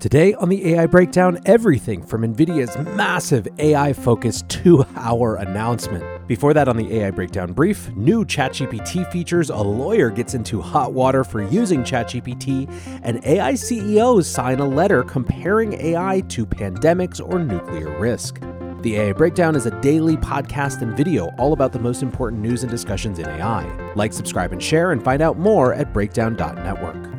Today on the AI Breakdown, everything from NVIDIA's massive AI focused two hour announcement. Before that, on the AI Breakdown brief, new ChatGPT features, a lawyer gets into hot water for using ChatGPT, and AI CEOs sign a letter comparing AI to pandemics or nuclear risk. The AI Breakdown is a daily podcast and video all about the most important news and discussions in AI. Like, subscribe, and share, and find out more at breakdown.network.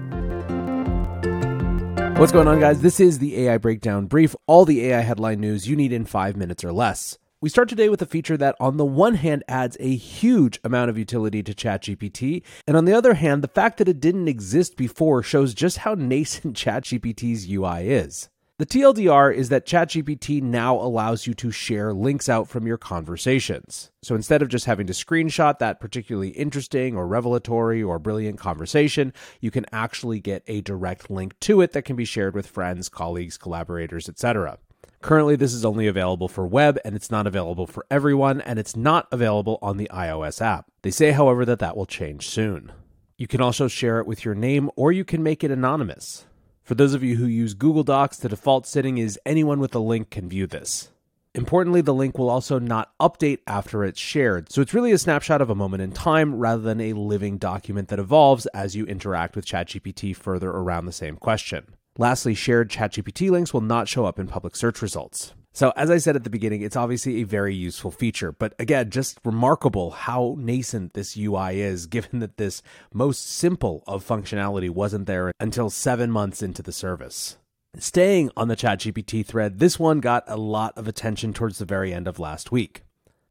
What's going on, guys? This is the AI Breakdown Brief, all the AI headline news you need in five minutes or less. We start today with a feature that, on the one hand, adds a huge amount of utility to ChatGPT, and on the other hand, the fact that it didn't exist before shows just how nascent ChatGPT's UI is. The TLDR is that ChatGPT now allows you to share links out from your conversations. So instead of just having to screenshot that particularly interesting or revelatory or brilliant conversation, you can actually get a direct link to it that can be shared with friends, colleagues, collaborators, etc. Currently, this is only available for web and it's not available for everyone, and it's not available on the iOS app. They say, however, that that will change soon. You can also share it with your name or you can make it anonymous. For those of you who use Google Docs, the default setting is anyone with a link can view this. Importantly, the link will also not update after it's shared, so it's really a snapshot of a moment in time rather than a living document that evolves as you interact with ChatGPT further around the same question. Lastly, shared ChatGPT links will not show up in public search results. So, as I said at the beginning, it's obviously a very useful feature, but again, just remarkable how nascent this UI is, given that this most simple of functionality wasn't there until seven months into the service. Staying on the ChatGPT thread, this one got a lot of attention towards the very end of last week.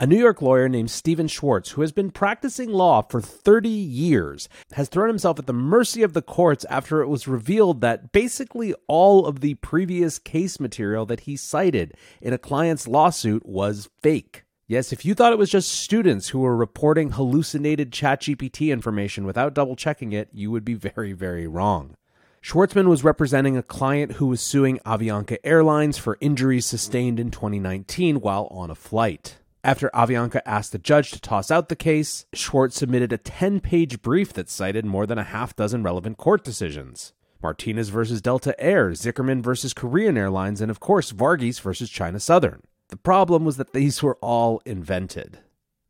A New York lawyer named Stephen Schwartz, who has been practicing law for 30 years, has thrown himself at the mercy of the courts after it was revealed that basically all of the previous case material that he cited in a client's lawsuit was fake. Yes, if you thought it was just students who were reporting hallucinated ChatGPT information without double checking it, you would be very, very wrong. Schwartzman was representing a client who was suing Avianca Airlines for injuries sustained in 2019 while on a flight. After Avianca asked the judge to toss out the case, Schwartz submitted a 10 page brief that cited more than a half dozen relevant court decisions. Martinez versus Delta Air, Zicherman versus Korean Airlines, and of course, Varghese versus China Southern. The problem was that these were all invented.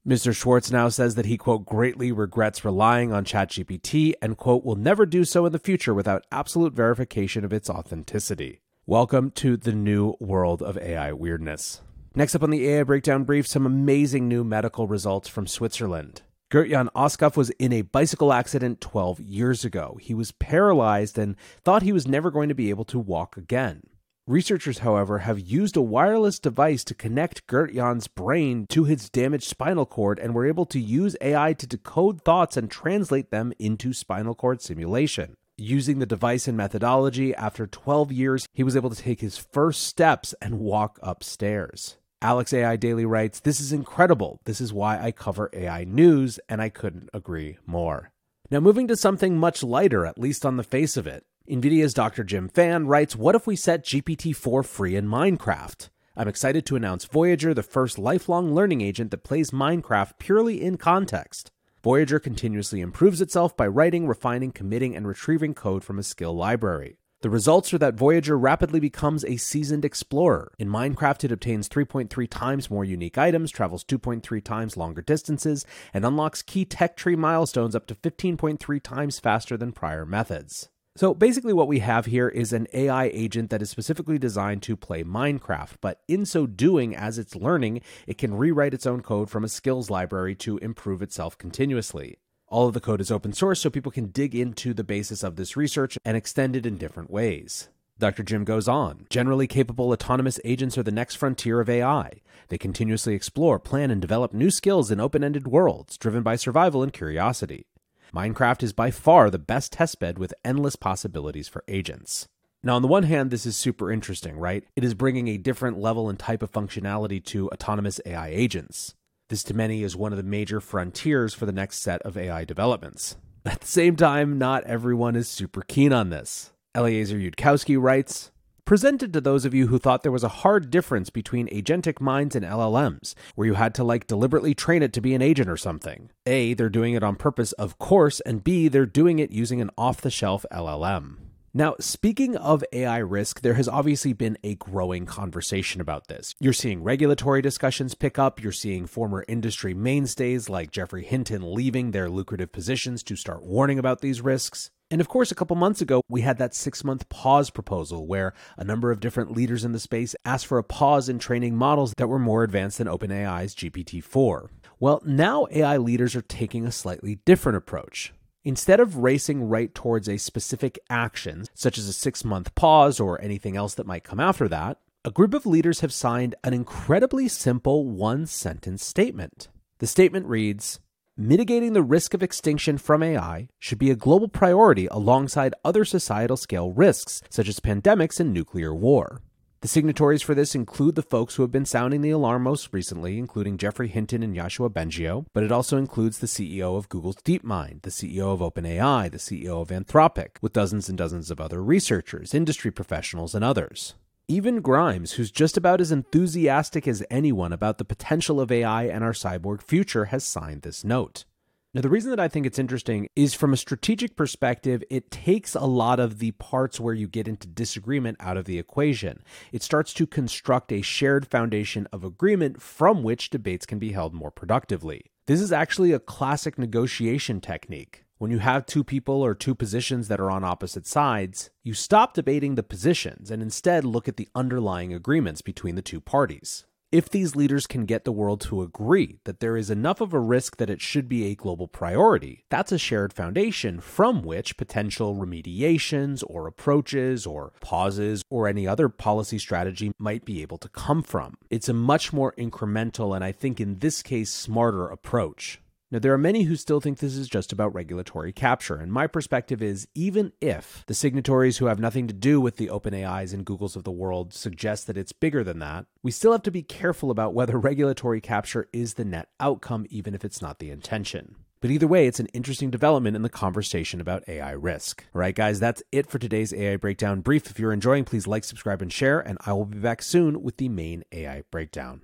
Mr. Schwartz now says that he, quote, greatly regrets relying on ChatGPT and, quote, will never do so in the future without absolute verification of its authenticity. Welcome to the new world of AI weirdness. Next up on the AI Breakdown Brief, some amazing new medical results from Switzerland. Gert-Jan Oskopf was in a bicycle accident 12 years ago. He was paralyzed and thought he was never going to be able to walk again. Researchers, however, have used a wireless device to connect Gert-Jan's brain to his damaged spinal cord and were able to use AI to decode thoughts and translate them into spinal cord simulation. Using the device and methodology, after 12 years, he was able to take his first steps and walk upstairs. Alex AI Daily writes, This is incredible. This is why I cover AI news, and I couldn't agree more. Now, moving to something much lighter, at least on the face of it. NVIDIA's Dr. Jim Fan writes, What if we set GPT 4 free in Minecraft? I'm excited to announce Voyager, the first lifelong learning agent that plays Minecraft purely in context. Voyager continuously improves itself by writing, refining, committing, and retrieving code from a skill library. The results are that Voyager rapidly becomes a seasoned explorer. In Minecraft, it obtains 3.3 times more unique items, travels 2.3 times longer distances, and unlocks key tech tree milestones up to 15.3 times faster than prior methods. So basically, what we have here is an AI agent that is specifically designed to play Minecraft, but in so doing, as it's learning, it can rewrite its own code from a skills library to improve itself continuously. All of the code is open source, so people can dig into the basis of this research and extend it in different ways. Dr. Jim goes on Generally capable autonomous agents are the next frontier of AI. They continuously explore, plan, and develop new skills in open ended worlds, driven by survival and curiosity. Minecraft is by far the best testbed with endless possibilities for agents. Now, on the one hand, this is super interesting, right? It is bringing a different level and type of functionality to autonomous AI agents. This to many is one of the major frontiers for the next set of AI developments. At the same time, not everyone is super keen on this. Eliezer Yudkowsky writes, Presented to those of you who thought there was a hard difference between agentic minds and LLMs, where you had to like deliberately train it to be an agent or something. A, they're doing it on purpose, of course, and B, they're doing it using an off the shelf LLM. Now, speaking of AI risk, there has obviously been a growing conversation about this. You're seeing regulatory discussions pick up, you're seeing former industry mainstays like Geoffrey Hinton leaving their lucrative positions to start warning about these risks. And of course, a couple months ago, we had that six month pause proposal where a number of different leaders in the space asked for a pause in training models that were more advanced than OpenAI's GPT 4. Well, now AI leaders are taking a slightly different approach. Instead of racing right towards a specific action, such as a six month pause or anything else that might come after that, a group of leaders have signed an incredibly simple one sentence statement. The statement reads Mitigating the risk of extinction from AI should be a global priority alongside other societal scale risks, such as pandemics and nuclear war. The signatories for this include the folks who have been sounding the alarm most recently, including Geoffrey Hinton and Yoshua Bengio, but it also includes the CEO of Google's DeepMind, the CEO of OpenAI, the CEO of Anthropic, with dozens and dozens of other researchers, industry professionals, and others. Even Grimes, who's just about as enthusiastic as anyone about the potential of AI and our cyborg future, has signed this note. Now, the reason that I think it's interesting is from a strategic perspective, it takes a lot of the parts where you get into disagreement out of the equation. It starts to construct a shared foundation of agreement from which debates can be held more productively. This is actually a classic negotiation technique. When you have two people or two positions that are on opposite sides, you stop debating the positions and instead look at the underlying agreements between the two parties. If these leaders can get the world to agree that there is enough of a risk that it should be a global priority, that's a shared foundation from which potential remediations or approaches or pauses or any other policy strategy might be able to come from. It's a much more incremental and I think in this case smarter approach. Now, there are many who still think this is just about regulatory capture, and my perspective is even if the signatories who have nothing to do with the OpenAIs and Googles of the world suggest that it's bigger than that, we still have to be careful about whether regulatory capture is the net outcome, even if it's not the intention. But either way, it's an interesting development in the conversation about AI risk. All right, guys, that's it for today's AI Breakdown brief. If you're enjoying, please like, subscribe, and share, and I will be back soon with the main AI Breakdown.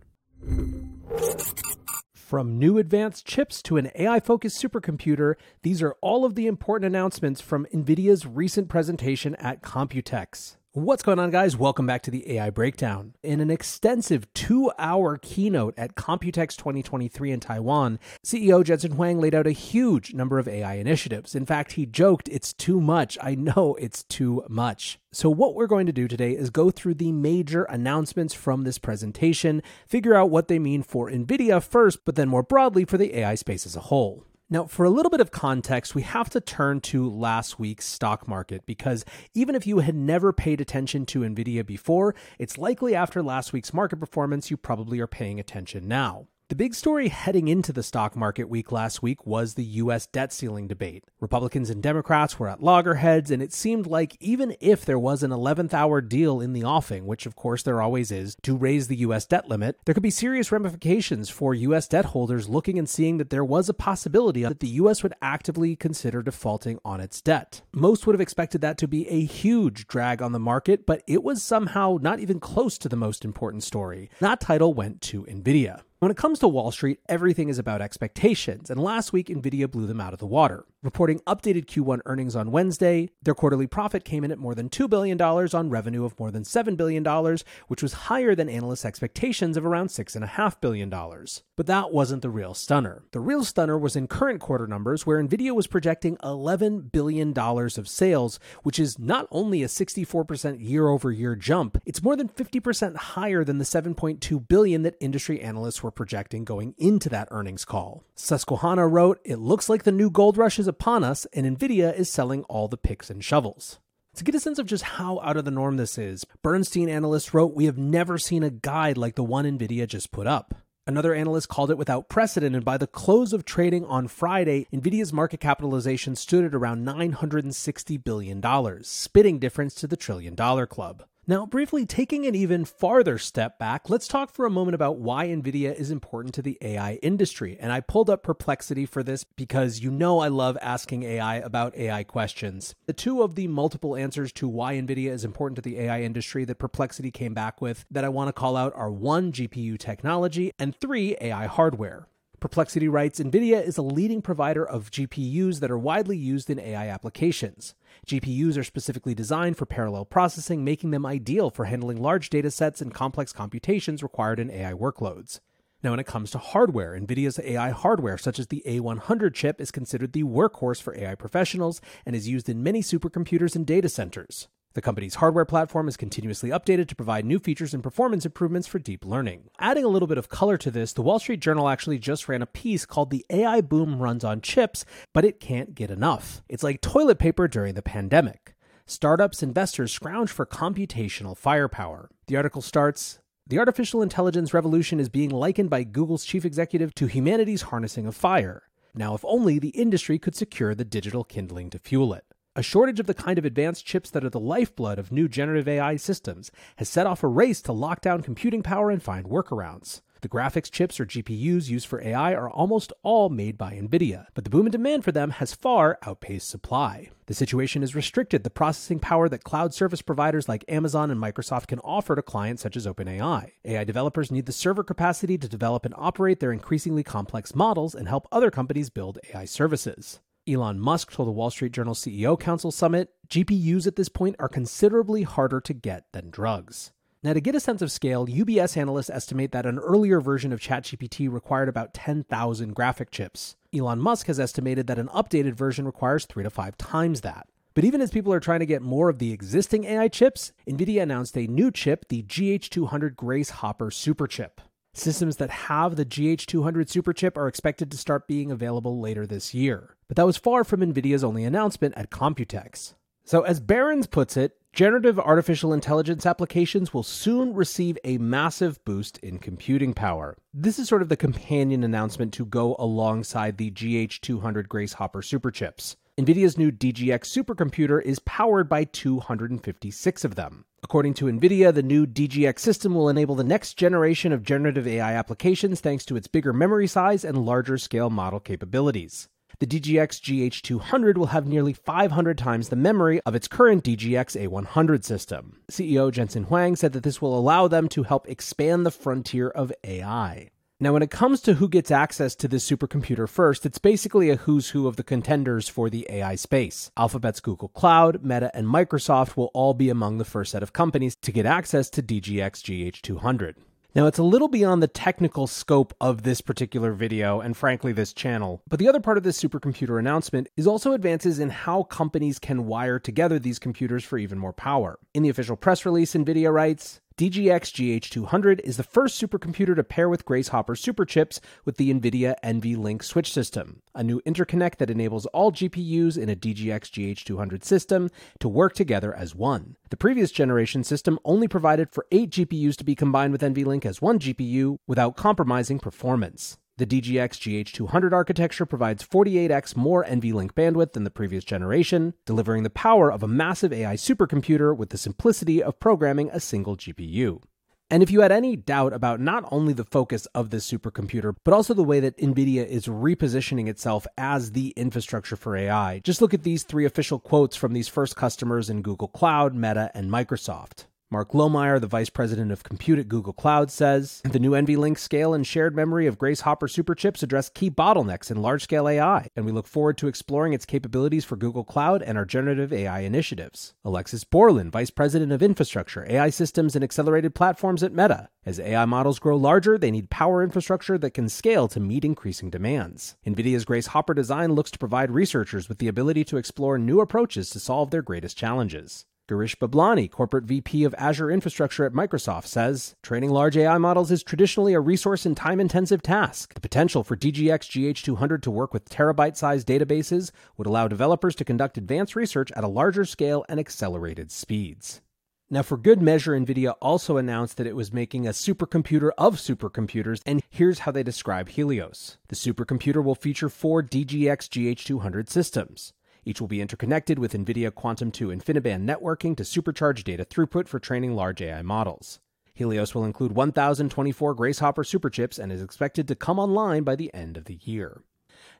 From new advanced chips to an AI focused supercomputer, these are all of the important announcements from NVIDIA's recent presentation at Computex. What's going on, guys? Welcome back to the AI Breakdown. In an extensive two hour keynote at Computex 2023 in Taiwan, CEO Jensen Huang laid out a huge number of AI initiatives. In fact, he joked, It's too much. I know it's too much. So, what we're going to do today is go through the major announcements from this presentation, figure out what they mean for NVIDIA first, but then more broadly for the AI space as a whole. Now, for a little bit of context, we have to turn to last week's stock market because even if you had never paid attention to NVIDIA before, it's likely after last week's market performance you probably are paying attention now. The big story heading into the stock market week last week was the US debt ceiling debate. Republicans and Democrats were at loggerheads, and it seemed like even if there was an 11th hour deal in the offing, which of course there always is, to raise the US debt limit, there could be serious ramifications for US debt holders looking and seeing that there was a possibility that the US would actively consider defaulting on its debt. Most would have expected that to be a huge drag on the market, but it was somehow not even close to the most important story. That title went to Nvidia. When it comes to Wall Street, everything is about expectations, and last week Nvidia blew them out of the water. Reporting updated Q1 earnings on Wednesday, their quarterly profit came in at more than $2 billion on revenue of more than $7 billion, which was higher than analysts' expectations of around $6.5 billion. But that wasn't the real stunner. The real stunner was in current quarter numbers, where Nvidia was projecting $11 billion of sales, which is not only a 64% year over year jump, it's more than 50% higher than the 7.2 billion that industry analysts were projecting going into that earnings call. Susquehanna wrote, It looks like the new gold rush is upon us, and NVIDIA is selling all the picks and shovels. To get a sense of just how out of the norm this is, Bernstein analysts wrote, We have never seen a guide like the one NVIDIA just put up. Another analyst called it without precedent, and by the close of trading on Friday, Nvidia's market capitalization stood at around $960 billion, spitting difference to the trillion dollar club. Now, briefly taking an even farther step back, let's talk for a moment about why NVIDIA is important to the AI industry. And I pulled up Perplexity for this because you know I love asking AI about AI questions. The two of the multiple answers to why NVIDIA is important to the AI industry that Perplexity came back with that I want to call out are one, GPU technology, and three, AI hardware. Perplexity writes NVIDIA is a leading provider of GPUs that are widely used in AI applications. GPUs are specifically designed for parallel processing, making them ideal for handling large data sets and complex computations required in AI workloads. Now, when it comes to hardware, NVIDIA's AI hardware, such as the A100 chip, is considered the workhorse for AI professionals and is used in many supercomputers and data centers. The company's hardware platform is continuously updated to provide new features and performance improvements for deep learning. Adding a little bit of color to this, the Wall Street Journal actually just ran a piece called The AI Boom Runs on Chips, but it can't get enough. It's like toilet paper during the pandemic. Startups investors scrounge for computational firepower. The article starts The artificial intelligence revolution is being likened by Google's chief executive to humanity's harnessing of fire. Now, if only the industry could secure the digital kindling to fuel it. A shortage of the kind of advanced chips that are the lifeblood of new generative AI systems has set off a race to lock down computing power and find workarounds. The graphics chips or GPUs used for AI are almost all made by NVIDIA, but the boom in demand for them has far outpaced supply. The situation has restricted the processing power that cloud service providers like Amazon and Microsoft can offer to clients such as OpenAI. AI developers need the server capacity to develop and operate their increasingly complex models and help other companies build AI services. Elon Musk told the Wall Street Journal CEO Council Summit GPUs at this point are considerably harder to get than drugs. Now, to get a sense of scale, UBS analysts estimate that an earlier version of ChatGPT required about 10,000 graphic chips. Elon Musk has estimated that an updated version requires three to five times that. But even as people are trying to get more of the existing AI chips, NVIDIA announced a new chip, the GH200 Grace Hopper Superchip. Systems that have the GH200 Superchip are expected to start being available later this year. But that was far from NVIDIA's only announcement at Computex. So, as Barron's puts it, generative artificial intelligence applications will soon receive a massive boost in computing power. This is sort of the companion announcement to go alongside the GH200 Grace Hopper superchips. NVIDIA's new DGX supercomputer is powered by 256 of them. According to NVIDIA, the new DGX system will enable the next generation of generative AI applications thanks to its bigger memory size and larger scale model capabilities. The DGX GH200 will have nearly 500 times the memory of its current DGX A100 system. CEO Jensen Huang said that this will allow them to help expand the frontier of AI. Now, when it comes to who gets access to this supercomputer first, it's basically a who's who of the contenders for the AI space. Alphabet's Google Cloud, Meta, and Microsoft will all be among the first set of companies to get access to DGX GH200. Now, it's a little beyond the technical scope of this particular video and frankly this channel, but the other part of this supercomputer announcement is also advances in how companies can wire together these computers for even more power. In the official press release, NVIDIA writes, DGX GH200 is the first supercomputer to pair with Grace Hopper superchips with the NVIDIA NVLink switch system, a new interconnect that enables all GPUs in a DGX GH200 system to work together as one. The previous generation system only provided for 8 GPUs to be combined with NVLink as one GPU without compromising performance. The DGX GH200 architecture provides 48x more NVLink bandwidth than the previous generation, delivering the power of a massive AI supercomputer with the simplicity of programming a single GPU. And if you had any doubt about not only the focus of this supercomputer, but also the way that NVIDIA is repositioning itself as the infrastructure for AI, just look at these three official quotes from these first customers in Google Cloud, Meta, and Microsoft. Mark Lohmeyer, the vice president of compute at Google Cloud, says the new NVLink scale and shared memory of Grace Hopper superchips address key bottlenecks in large scale AI, and we look forward to exploring its capabilities for Google Cloud and our generative AI initiatives. Alexis Bjorlin, vice president of infrastructure, AI systems, and accelerated platforms at Meta. As AI models grow larger, they need power infrastructure that can scale to meet increasing demands. NVIDIA's Grace Hopper design looks to provide researchers with the ability to explore new approaches to solve their greatest challenges. Girish Bablani, corporate VP of Azure Infrastructure at Microsoft, says training large AI models is traditionally a resource and time intensive task. The potential for DGX GH200 to work with terabyte sized databases would allow developers to conduct advanced research at a larger scale and accelerated speeds. Now, for good measure, NVIDIA also announced that it was making a supercomputer of supercomputers, and here's how they describe Helios. The supercomputer will feature four DGX GH200 systems. Each will be interconnected with NVIDIA Quantum 2 InfiniBand networking to supercharge data throughput for training large AI models. Helios will include 1,024 Grace Hopper superchips and is expected to come online by the end of the year.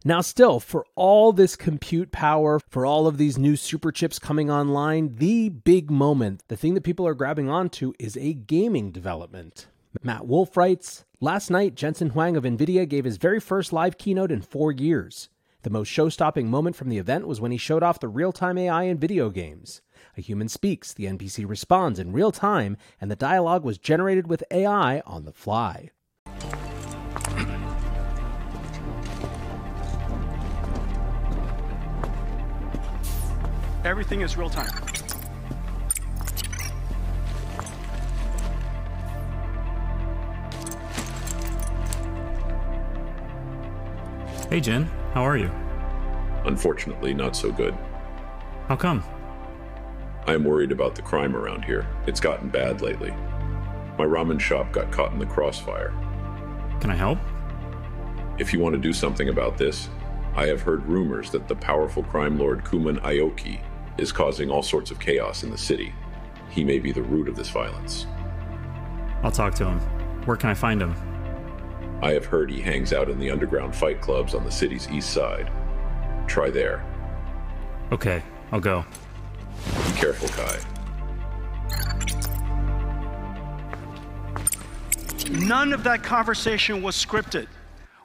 Now, still, for all this compute power, for all of these new superchips coming online, the big moment, the thing that people are grabbing onto, is a gaming development. Matt Wolfe writes Last night, Jensen Huang of NVIDIA gave his very first live keynote in four years. The most show stopping moment from the event was when he showed off the real time AI in video games. A human speaks, the NPC responds in real time, and the dialogue was generated with AI on the fly. Everything is real time. Hey Jin, how are you? Unfortunately, not so good. How come? I am worried about the crime around here. It's gotten bad lately. My ramen shop got caught in the crossfire. Can I help? If you want to do something about this, I have heard rumors that the powerful crime lord Kumon Aoki is causing all sorts of chaos in the city. He may be the root of this violence. I'll talk to him. Where can I find him? I have heard he hangs out in the underground fight clubs on the city's east side. Try there. Okay, I'll go. Be careful, Kai. None of that conversation was scripted.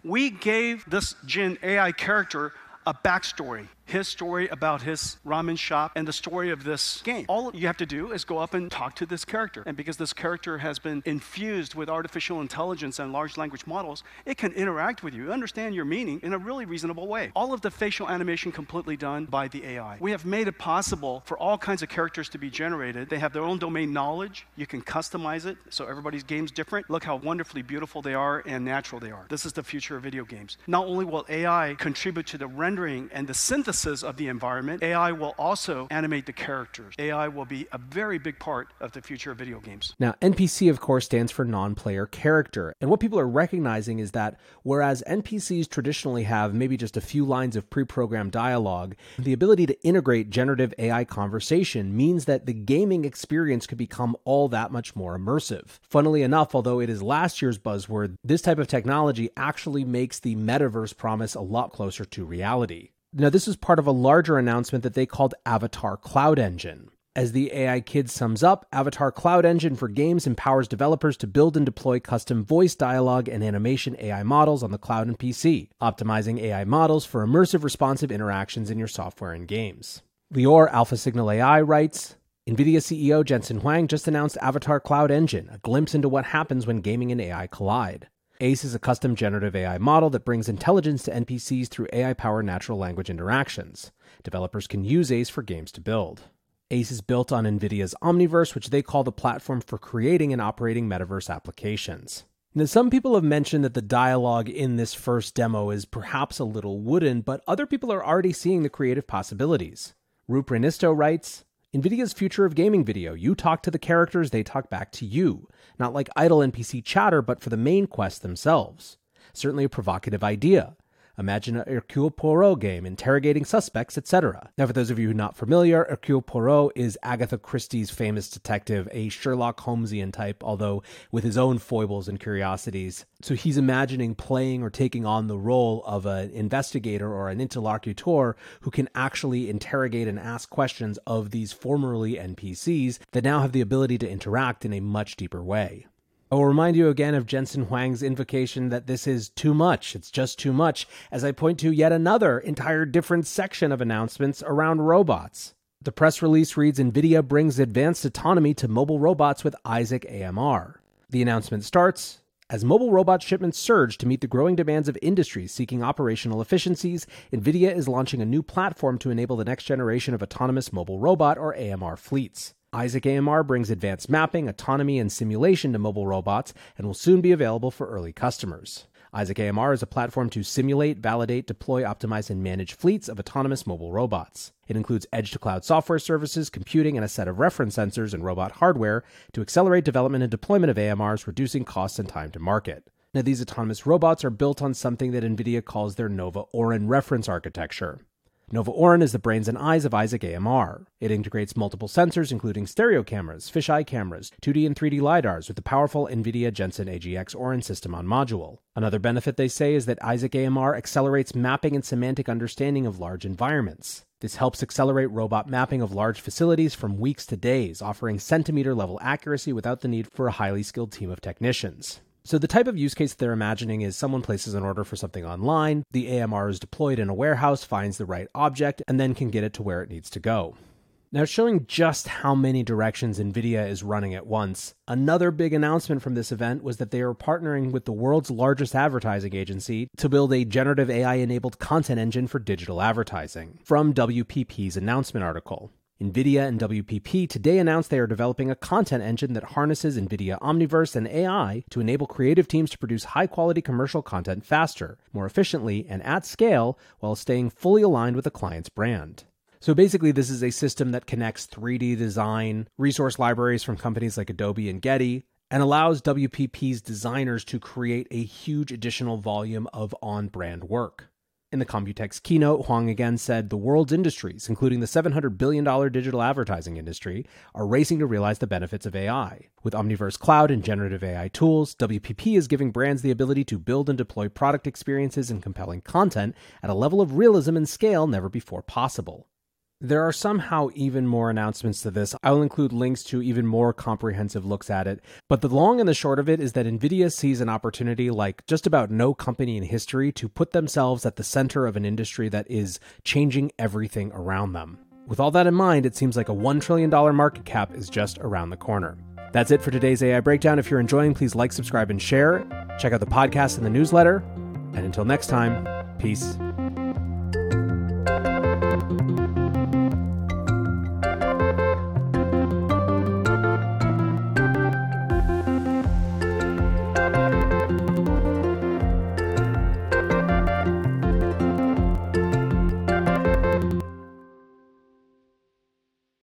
We gave this Jin AI character a backstory his story about his ramen shop and the story of this game. All you have to do is go up and talk to this character. And because this character has been infused with artificial intelligence and large language models, it can interact with you, understand your meaning in a really reasonable way. All of the facial animation completely done by the AI. We have made it possible for all kinds of characters to be generated. They have their own domain knowledge. You can customize it so everybody's game's different. Look how wonderfully beautiful they are and natural they are. This is the future of video games. Not only will AI contribute to the rendering and the synthesis of the environment, AI will also animate the characters. AI will be a very big part of the future of video games. Now, NPC, of course, stands for non player character. And what people are recognizing is that whereas NPCs traditionally have maybe just a few lines of pre programmed dialogue, the ability to integrate generative AI conversation means that the gaming experience could become all that much more immersive. Funnily enough, although it is last year's buzzword, this type of technology actually makes the metaverse promise a lot closer to reality. Now, this is part of a larger announcement that they called Avatar Cloud Engine. As the AI Kid sums up, Avatar Cloud Engine for games empowers developers to build and deploy custom voice, dialogue, and animation AI models on the cloud and PC, optimizing AI models for immersive responsive interactions in your software and games. Lior Alpha Signal AI writes, NVIDIA CEO Jensen Huang just announced Avatar Cloud Engine, a glimpse into what happens when gaming and AI collide. ACE is a custom generative AI model that brings intelligence to NPCs through AI powered natural language interactions. Developers can use ACE for games to build. ACE is built on NVIDIA's Omniverse, which they call the platform for creating and operating metaverse applications. Now, some people have mentioned that the dialogue in this first demo is perhaps a little wooden, but other people are already seeing the creative possibilities. Roop Renisto writes NVIDIA's future of gaming video. You talk to the characters, they talk back to you. Not like idle NPC chatter, but for the main quests themselves. Certainly a provocative idea. Imagine a Hercule Poirot game, interrogating suspects, etc. Now, for those of you who are not familiar, Hercule Poirot is Agatha Christie's famous detective, a Sherlock Holmesian type, although with his own foibles and curiosities. So he's imagining playing or taking on the role of an investigator or an interlocutor who can actually interrogate and ask questions of these formerly NPCs that now have the ability to interact in a much deeper way. I will remind you again of Jensen Huang's invocation that this is too much. It's just too much, as I point to yet another entire different section of announcements around robots. The press release reads NVIDIA brings advanced autonomy to mobile robots with Isaac AMR. The announcement starts as mobile robot shipments surge to meet the growing demands of industries seeking operational efficiencies, NVIDIA is launching a new platform to enable the next generation of autonomous mobile robot or AMR fleets. Isaac AMR brings advanced mapping, autonomy, and simulation to mobile robots and will soon be available for early customers. Isaac AMR is a platform to simulate, validate, deploy, optimize, and manage fleets of autonomous mobile robots. It includes edge to cloud software services, computing, and a set of reference sensors and robot hardware to accelerate development and deployment of AMRs, reducing costs and time to market. Now, these autonomous robots are built on something that NVIDIA calls their Nova Orin reference architecture. Nova Orin is the brains and eyes of Isaac AMR. It integrates multiple sensors, including stereo cameras, fisheye cameras, 2D and 3D LiDARs, with the powerful NVIDIA Jetson AGX Orin system on module. Another benefit they say is that Isaac AMR accelerates mapping and semantic understanding of large environments. This helps accelerate robot mapping of large facilities from weeks to days, offering centimeter level accuracy without the need for a highly skilled team of technicians. So, the type of use case they're imagining is someone places an order for something online, the AMR is deployed in a warehouse, finds the right object, and then can get it to where it needs to go. Now, showing just how many directions NVIDIA is running at once, another big announcement from this event was that they are partnering with the world's largest advertising agency to build a generative AI enabled content engine for digital advertising, from WPP's announcement article. NVIDIA and WPP today announced they are developing a content engine that harnesses NVIDIA Omniverse and AI to enable creative teams to produce high quality commercial content faster, more efficiently, and at scale while staying fully aligned with the client's brand. So basically, this is a system that connects 3D design, resource libraries from companies like Adobe and Getty, and allows WPP's designers to create a huge additional volume of on brand work. In the Computex keynote, Huang again said the world's industries, including the $700 billion digital advertising industry, are racing to realize the benefits of AI. With Omniverse Cloud and generative AI tools, WPP is giving brands the ability to build and deploy product experiences and compelling content at a level of realism and scale never before possible. There are somehow even more announcements to this. I will include links to even more comprehensive looks at it. But the long and the short of it is that NVIDIA sees an opportunity like just about no company in history to put themselves at the center of an industry that is changing everything around them. With all that in mind, it seems like a $1 trillion market cap is just around the corner. That's it for today's AI Breakdown. If you're enjoying, please like, subscribe, and share. Check out the podcast and the newsletter. And until next time, peace